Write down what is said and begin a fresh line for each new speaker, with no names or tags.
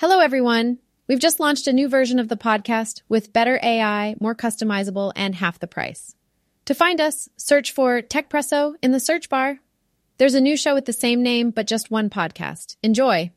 Hello, everyone. We've just launched a new version of the podcast with better AI, more customizable, and half the price. To find us, search for Techpresso in the search bar. There's a new show with the same name, but just one podcast. Enjoy.